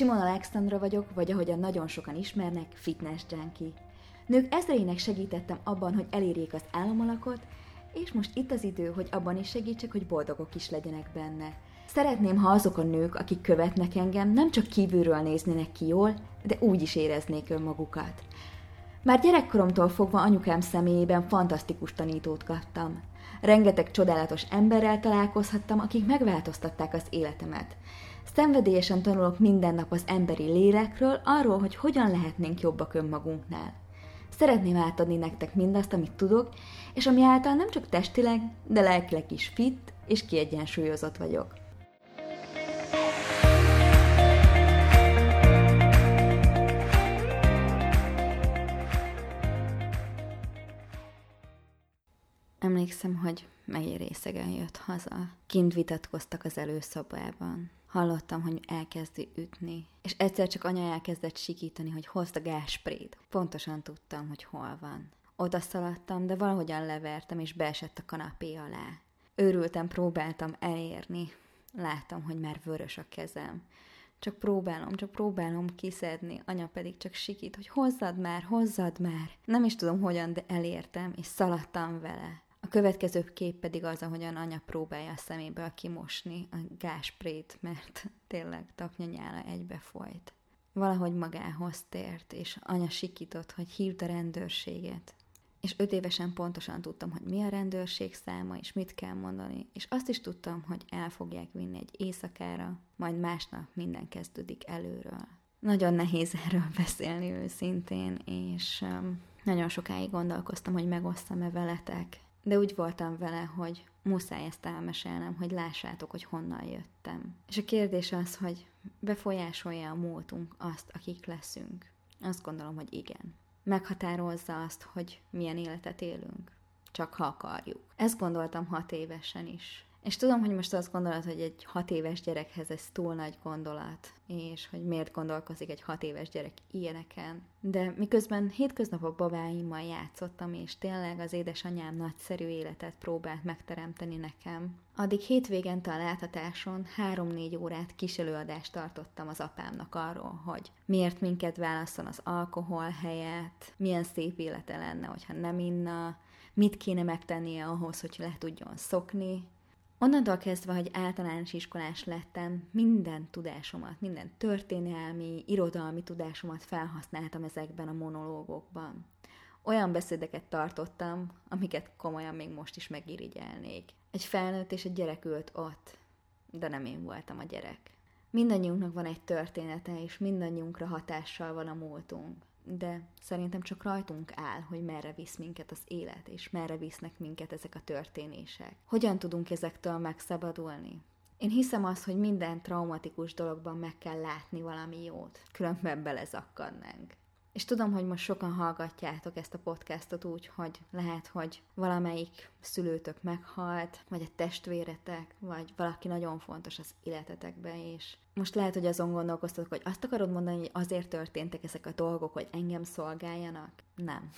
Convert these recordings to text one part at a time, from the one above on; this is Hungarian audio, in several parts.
Simon Alexandra vagyok, vagy ahogyan nagyon sokan ismernek, fitness junkie. Nők ezreinek segítettem abban, hogy elérjék az álomalakot, és most itt az idő, hogy abban is segítsek, hogy boldogok is legyenek benne. Szeretném, ha azok a nők, akik követnek engem, nem csak kívülről néznének ki jól, de úgy is éreznék önmagukat. Már gyerekkoromtól fogva anyukám személyében fantasztikus tanítót kaptam. Rengeteg csodálatos emberrel találkozhattam, akik megváltoztatták az életemet. Szenvedélyesen tanulok minden nap az emberi lélekről, arról, hogy hogyan lehetnénk jobbak önmagunknál. Szeretném átadni nektek mindazt, amit tudok, és ami által nem csak testileg, de lelkileg is fit és kiegyensúlyozott vagyok. Emlékszem, hogy megint részegen jött haza. Kint vitatkoztak az előszobában. Hallottam, hogy elkezdi ütni. És egyszer csak anya elkezdett sikítani, hogy hozd a gásprét. Pontosan tudtam, hogy hol van. Oda szaladtam, de valahogyan levertem, és beesett a kanapé alá. Őrültem, próbáltam elérni. Láttam, hogy már vörös a kezem. Csak próbálom, csak próbálom kiszedni, anya pedig csak sikít, hogy hozzad már, hozzad már. Nem is tudom hogyan, de elértem, és szaladtam vele. Következő kép pedig az, ahogyan anya próbálja a szeméből kimosni a gásprét, mert tényleg taknyanyála egybe folyt. Valahogy magához tért, és anya sikított, hogy hívd a rendőrséget. És öt évesen pontosan tudtam, hogy mi a rendőrség száma, és mit kell mondani, és azt is tudtam, hogy el fogják vinni egy éjszakára, majd másnap minden kezdődik előről. Nagyon nehéz erről beszélni őszintén, és um, nagyon sokáig gondolkoztam, hogy megosztam-e veletek de úgy voltam vele, hogy muszáj ezt elmesélnem, hogy lássátok, hogy honnan jöttem. És a kérdés az, hogy befolyásolja a múltunk azt, akik leszünk. Azt gondolom, hogy igen. Meghatározza azt, hogy milyen életet élünk. Csak ha akarjuk. Ezt gondoltam hat évesen is. És tudom, hogy most azt gondolod, hogy egy hat éves gyerekhez ez túl nagy gondolat, és hogy miért gondolkozik egy hat éves gyerek ilyeneken. De miközben hétköznap a babáimmal játszottam, és tényleg az édesanyám nagyszerű életet próbált megteremteni nekem, addig hétvégente a láthatáson három-négy órát kis előadást tartottam az apámnak arról, hogy miért minket válaszol az alkohol helyett, milyen szép élete lenne, hogyha nem inna, mit kéne megtennie ahhoz, hogy le tudjon szokni, Onnantól kezdve, hogy általános iskolás lettem, minden tudásomat, minden történelmi, irodalmi tudásomat felhasználtam ezekben a monológokban. Olyan beszédeket tartottam, amiket komolyan még most is megirigyelnék. Egy felnőtt és egy gyerek ült ott, de nem én voltam a gyerek. Mindannyiunknak van egy története, és mindannyiunkra hatással van a múltunk de szerintem csak rajtunk áll, hogy merre visz minket az élet, és merre visznek minket ezek a történések. Hogyan tudunk ezektől megszabadulni? Én hiszem azt, hogy minden traumatikus dologban meg kell látni valami jót, különben belezakkadnánk. És tudom, hogy most sokan hallgatjátok ezt a podcastot úgy, hogy lehet, hogy valamelyik szülőtök meghalt, vagy a testvéretek, vagy valaki nagyon fontos az életetekben, és most lehet, hogy azon gondolkoztatok, hogy azt akarod mondani, hogy azért történtek ezek a dolgok, hogy engem szolgáljanak? Nem.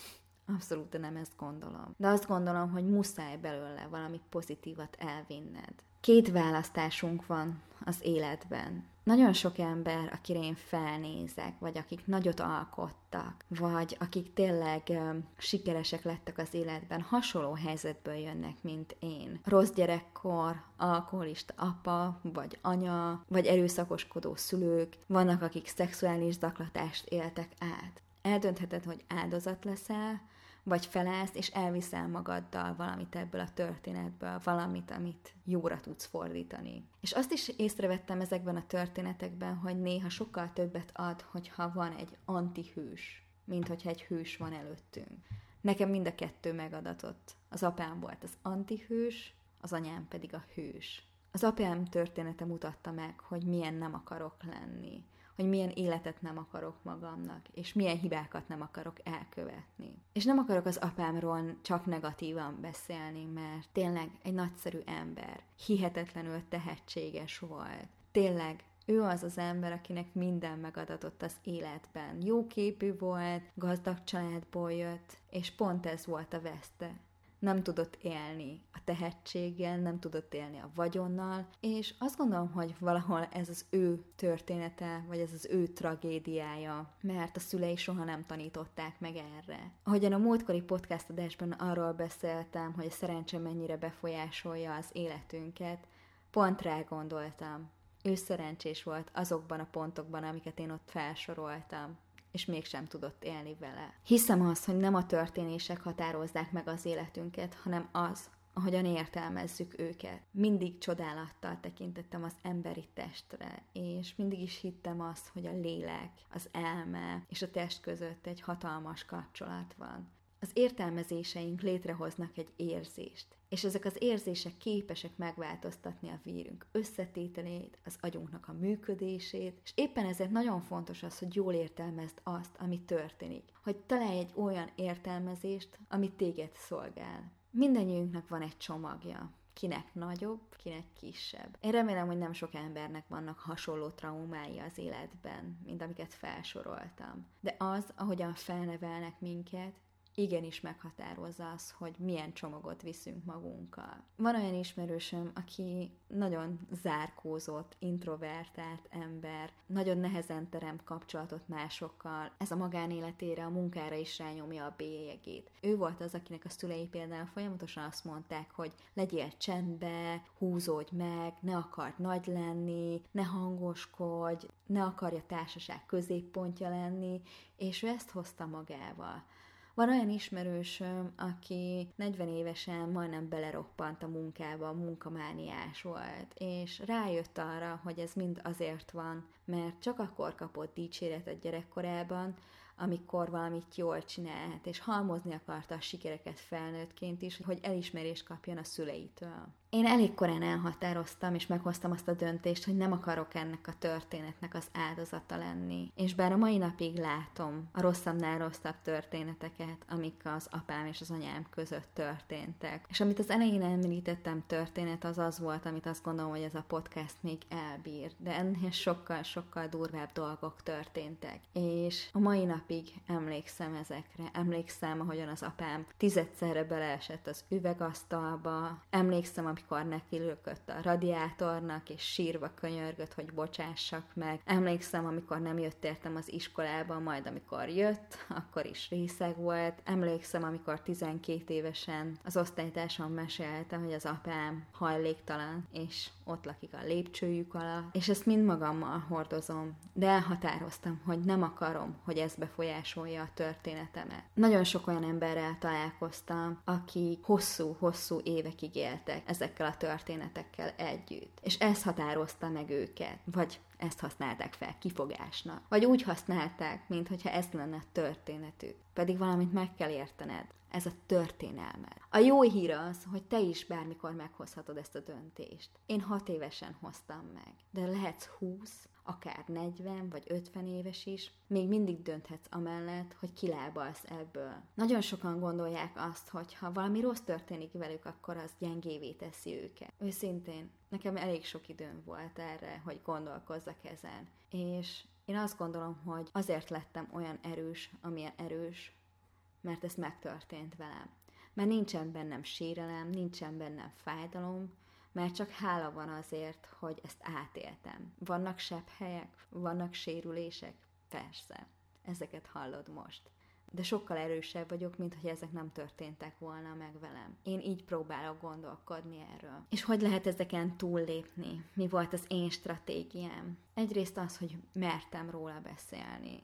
Abszolút nem ezt gondolom. De azt gondolom, hogy muszáj belőle valami pozitívat elvinned. Két választásunk van az életben. Nagyon sok ember, akire én felnézek, vagy akik nagyot alkottak, vagy akik tényleg sikeresek lettek az életben, hasonló helyzetből jönnek, mint én. Rossz gyerekkor, alkoholista apa, vagy anya, vagy erőszakoskodó szülők, vannak, akik szexuális zaklatást éltek át. Eldöntheted, hogy áldozat leszel, vagy felállsz, és elviszel magaddal valamit ebből a történetből, valamit, amit jóra tudsz fordítani. És azt is észrevettem ezekben a történetekben, hogy néha sokkal többet ad, hogyha van egy antihős, mint hogyha egy hős van előttünk. Nekem mind a kettő megadatott. Az apám volt az antihős, az anyám pedig a hős. Az apám története mutatta meg, hogy milyen nem akarok lenni, hogy milyen életet nem akarok magamnak, és milyen hibákat nem akarok elkövetni. És nem akarok az apámról csak negatívan beszélni, mert tényleg egy nagyszerű ember, hihetetlenül tehetséges volt. Tényleg ő az az ember, akinek minden megadatott az életben. Jó képű volt, gazdag családból jött, és pont ez volt a veszte. Nem tudott élni a tehetséggel, nem tudott élni a vagyonnal, és azt gondolom, hogy valahol ez az ő története, vagy ez az ő tragédiája, mert a szülei soha nem tanították meg erre. Ahogyan a múltkori podcast adásban arról beszéltem, hogy a szerencse mennyire befolyásolja az életünket, pont rá gondoltam. Ő szerencsés volt azokban a pontokban, amiket én ott felsoroltam és mégsem tudott élni vele. Hiszem azt, hogy nem a történések határozzák meg az életünket, hanem az, ahogyan értelmezzük őket. Mindig csodálattal tekintettem az emberi testre, és mindig is hittem azt, hogy a lélek, az elme és a test között egy hatalmas kapcsolat van. Az értelmezéseink létrehoznak egy érzést, és ezek az érzések képesek megváltoztatni a vírünk összetételét, az agyunknak a működését, és éppen ezért nagyon fontos az, hogy jól értelmezd azt, ami történik. Hogy találj egy olyan értelmezést, ami téged szolgál. Mindennyiunknak van egy csomagja, kinek nagyobb, kinek kisebb. Én remélem, hogy nem sok embernek vannak hasonló traumái az életben, mint amiket felsoroltam. De az, ahogyan felnevelnek minket, igenis meghatározza az, hogy milyen csomagot viszünk magunkkal. Van olyan ismerősöm, aki nagyon zárkózott, introvertált ember, nagyon nehezen teremt kapcsolatot másokkal, ez a magánéletére, a munkára is rányomja a bélyegét. Ő volt az, akinek a szülei például folyamatosan azt mondták, hogy legyél csendbe, húzódj meg, ne akart nagy lenni, ne hangoskodj, ne akarja társaság középpontja lenni, és ő ezt hozta magával. Van olyan ismerősöm, aki 40 évesen majdnem beleroppant a munkába, munkamániás volt, és rájött arra, hogy ez mind azért van, mert csak akkor kapott dicséretet gyerekkorában, amikor valamit jól csinált, és halmozni akarta a sikereket felnőttként is, hogy elismerést kapjon a szüleitől. Én elég korán elhatároztam, és meghoztam azt a döntést, hogy nem akarok ennek a történetnek az áldozata lenni. És bár a mai napig látom a rosszabbnál rosszabb történeteket, amik az apám és az anyám között történtek. És amit az elején említettem történet, az az volt, amit azt gondolom, hogy ez a podcast még elbír. De ennél sokkal-sokkal durvább dolgok történtek. És a mai napig emlékszem ezekre. Emlékszem, ahogyan az apám tizedszerre beleesett az üvegasztalba. Emlékszem, amikor neki lökött a radiátornak, és sírva könyörgött, hogy bocsássak meg. Emlékszem, amikor nem jött értem az iskolába, majd amikor jött, akkor is részeg volt. Emlékszem, amikor 12 évesen az osztálytársam mesélte, hogy az apám hajléktalan, és ott lakik a lépcsőjük alatt, és ezt mind magammal hordozom, de elhatároztam, hogy nem akarom, hogy ez befolyásolja a történetemet. Nagyon sok olyan emberrel találkoztam, akik hosszú-hosszú évekig éltek ezekkel a történetekkel együtt, és ez határozta meg őket, vagy ezt használták fel kifogásnak. Vagy úgy használták, mintha ez lenne a történetük. Pedig valamit meg kell értened. Ez a történelmed. A jó hír az, hogy te is bármikor meghozhatod ezt a döntést. Én hat évesen hoztam meg, de lehetsz 20, akár 40 vagy 50 éves is, még mindig dönthetsz amellett, hogy kilábalsz ebből. Nagyon sokan gondolják azt, hogy ha valami rossz történik velük, akkor az gyengévé teszi őket. Őszintén, nekem elég sok időm volt erre, hogy gondolkozzak ezen. És én azt gondolom, hogy azért lettem olyan erős, amilyen erős, mert ez megtörtént velem. Mert nincsen bennem sérelem, nincsen bennem fájdalom, mert csak hála van azért, hogy ezt átéltem. Vannak sebb helyek, vannak sérülések, persze, ezeket hallod most. De sokkal erősebb vagyok, mint hogy ezek nem történtek volna meg velem. Én így próbálok gondolkodni erről. És hogy lehet ezeken túllépni? Mi volt az én stratégiám? Egyrészt az, hogy mertem róla beszélni.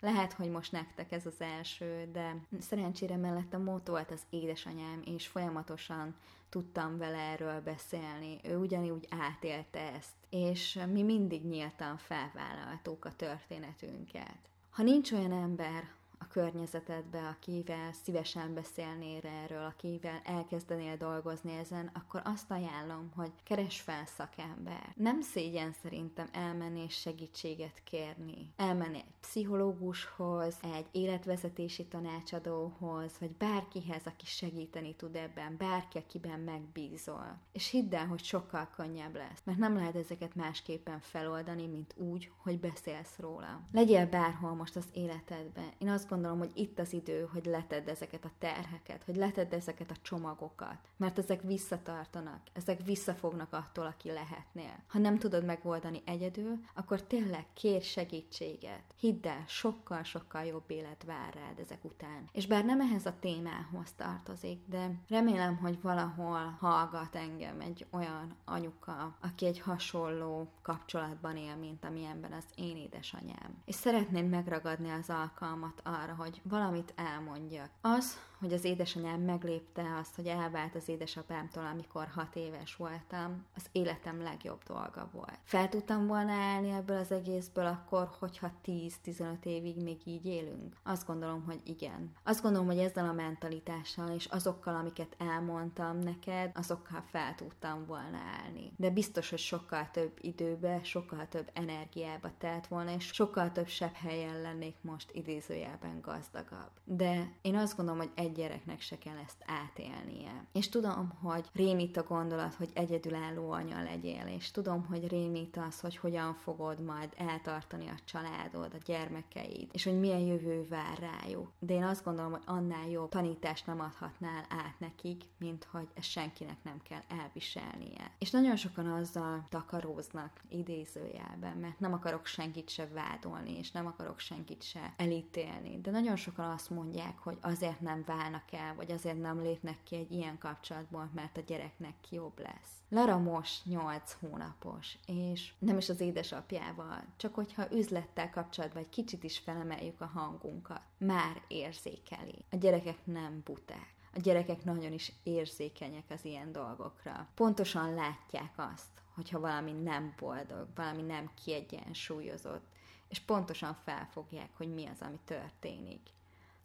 Lehet, hogy most nektek ez az első, de szerencsére mellettem ott volt az édesanyám, és folyamatosan tudtam vele erről beszélni. Ő ugyanúgy átélte ezt, és mi mindig nyíltan felvállaltuk a történetünket. Ha nincs olyan ember, a környezetedbe, akivel szívesen beszélnél erről, akivel elkezdenél dolgozni ezen, akkor azt ajánlom, hogy keres fel szakember. Nem szégyen szerintem elmenni és segítséget kérni. Elmenni egy pszichológushoz, egy életvezetési tanácsadóhoz, vagy bárkihez, aki segíteni tud ebben, bárki, akiben megbízol. És hidd el, hogy sokkal könnyebb lesz, mert nem lehet ezeket másképpen feloldani, mint úgy, hogy beszélsz róla. Legyél bárhol most az életedben. Én azt gondolom, hogy itt az idő, hogy letedd ezeket a terheket, hogy letedd ezeket a csomagokat, mert ezek visszatartanak, ezek visszafognak attól, aki lehetnél. Ha nem tudod megoldani egyedül, akkor tényleg kér segítséget. Hidd el, sokkal-sokkal jobb élet vár rád ezek után. És bár nem ehhez a témához tartozik, de remélem, hogy valahol hallgat engem egy olyan anyuka, aki egy hasonló kapcsolatban él, mint amilyenben az én édesanyám. És szeretném megragadni az alkalmat arra, hogy valamit elmondjak. Az, hogy az édesanyám meglépte azt, hogy elvált az édesapámtól, amikor hat éves voltam, az életem legjobb dolga volt. Fel tudtam volna állni ebből az egészből akkor, hogyha 10-15 évig még így élünk? Azt gondolom, hogy igen. Azt gondolom, hogy ezzel a mentalitással és azokkal, amiket elmondtam neked, azokkal fel tudtam volna állni. De biztos, hogy sokkal több időbe, sokkal több energiába telt volna, és sokkal több sebb helyen lennék most idézőjelben gazdagabb. De én azt gondolom, hogy egy gyereknek se kell ezt átélnie. És tudom, hogy rémít a gondolat, hogy egyedülálló anya legyél, és tudom, hogy rémít az, hogy hogyan fogod majd eltartani a családod, a gyermekeid, és hogy milyen jövő vár rájuk. De én azt gondolom, hogy annál jobb tanítást nem adhatnál át nekik, mint hogy ezt senkinek nem kell elviselnie. És nagyon sokan azzal takaróznak idézőjelben, mert nem akarok senkit se vádolni, és nem akarok senkit se elítélni. De nagyon sokan azt mondják, hogy azért nem válnak el, vagy azért nem lépnek ki egy ilyen kapcsolatból, mert a gyereknek jobb lesz. Lara most 8 hónapos, és nem is az édesapjával, csak hogyha üzlettel kapcsolatban egy kicsit is felemeljük a hangunkat, már érzékeli. A gyerekek nem buták a gyerekek nagyon is érzékenyek az ilyen dolgokra. Pontosan látják azt, hogyha valami nem boldog, valami nem kiegyensúlyozott, és pontosan felfogják, hogy mi az, ami történik.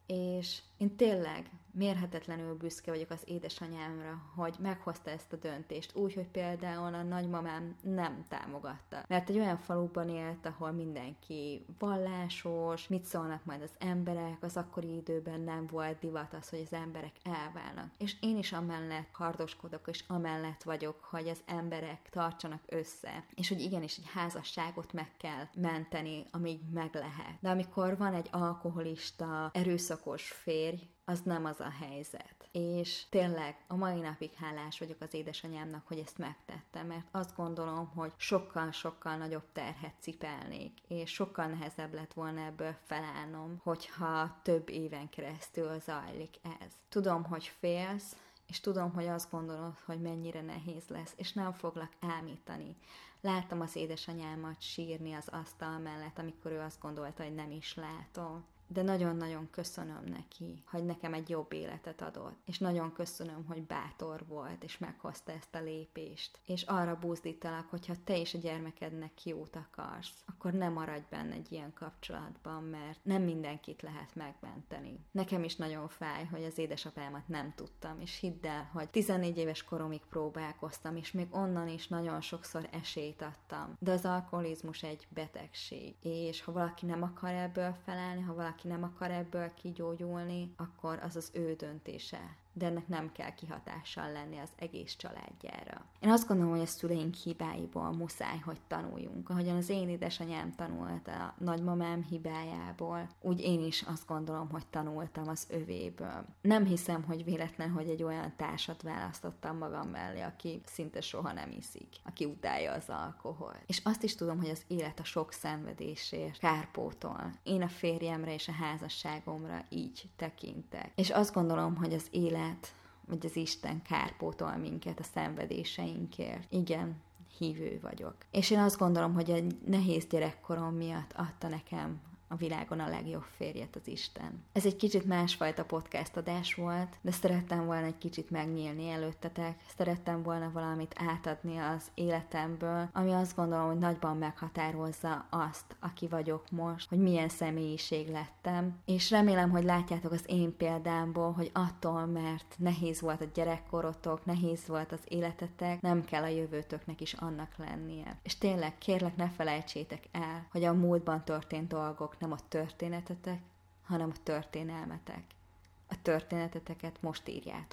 És én tényleg mérhetetlenül büszke vagyok az édesanyámra, hogy meghozta ezt a döntést, úgy, hogy például a nagymamám nem támogatta. Mert egy olyan faluban élt, ahol mindenki vallásos, mit szólnak majd az emberek, az akkori időben nem volt divat az, hogy az emberek elválnak. És én is amellett hardoskodok, és amellett vagyok, hogy az emberek tartsanak össze, és hogy igenis egy házasságot meg kell menteni, amíg meg lehet. De amikor van egy alkoholista, erőszakos férj, az nem az a helyzet. És tényleg a mai napig hálás vagyok az édesanyámnak, hogy ezt megtettem, mert azt gondolom, hogy sokkal-sokkal nagyobb terhet cipelnék, és sokkal nehezebb lett volna ebből felállnom, hogyha több éven keresztül zajlik ez. Tudom, hogy félsz, és tudom, hogy azt gondolod, hogy mennyire nehéz lesz, és nem foglak ámítani. Láttam az édesanyámat sírni az asztal mellett, amikor ő azt gondolta, hogy nem is látom de nagyon-nagyon köszönöm neki, hogy nekem egy jobb életet adott, és nagyon köszönöm, hogy bátor volt, és meghozta ezt a lépést. És arra búzdítalak, hogyha te is a gyermekednek jót akarsz, akkor nem maradj benne egy ilyen kapcsolatban, mert nem mindenkit lehet megmenteni. Nekem is nagyon fáj, hogy az édesapámat nem tudtam, és hidd el, hogy 14 éves koromig próbálkoztam, és még onnan is nagyon sokszor esélyt adtam. De az alkoholizmus egy betegség, és ha valaki nem akar ebből felállni, ha valaki valaki nem akar ebből kigyógyulni, akkor az az ő döntése de ennek nem kell kihatással lenni az egész családjára. Én azt gondolom, hogy a szüleink hibáiból muszáj, hogy tanuljunk. Ahogyan az én édesanyám tanult a nagymamám hibájából, úgy én is azt gondolom, hogy tanultam az övéből. Nem hiszem, hogy véletlen, hogy egy olyan társat választottam magam mellé, aki szinte soha nem iszik, aki utálja az alkohol. És azt is tudom, hogy az élet a sok szenvedésért kárpótol. Én a férjemre és a házasságomra így tekintek. És azt gondolom, hogy az élet élet, vagy az Isten kárpótol minket a szenvedéseinkért. Igen, hívő vagyok. És én azt gondolom, hogy egy nehéz gyerekkorom miatt adta nekem a világon a legjobb férjet az Isten. Ez egy kicsit másfajta podcast adás volt, de szerettem volna egy kicsit megnyílni előttetek, szerettem volna valamit átadni az életemből, ami azt gondolom, hogy nagyban meghatározza azt, aki vagyok most, hogy milyen személyiség lettem, és remélem, hogy látjátok az én példámból, hogy attól, mert nehéz volt a gyerekkorotok, nehéz volt az életetek, nem kell a jövőtöknek is annak lennie. És tényleg, kérlek, ne felejtsétek el, hogy a múltban történt dolgok nem a történetetek, hanem a történelmetek. A történeteteket most írjátok.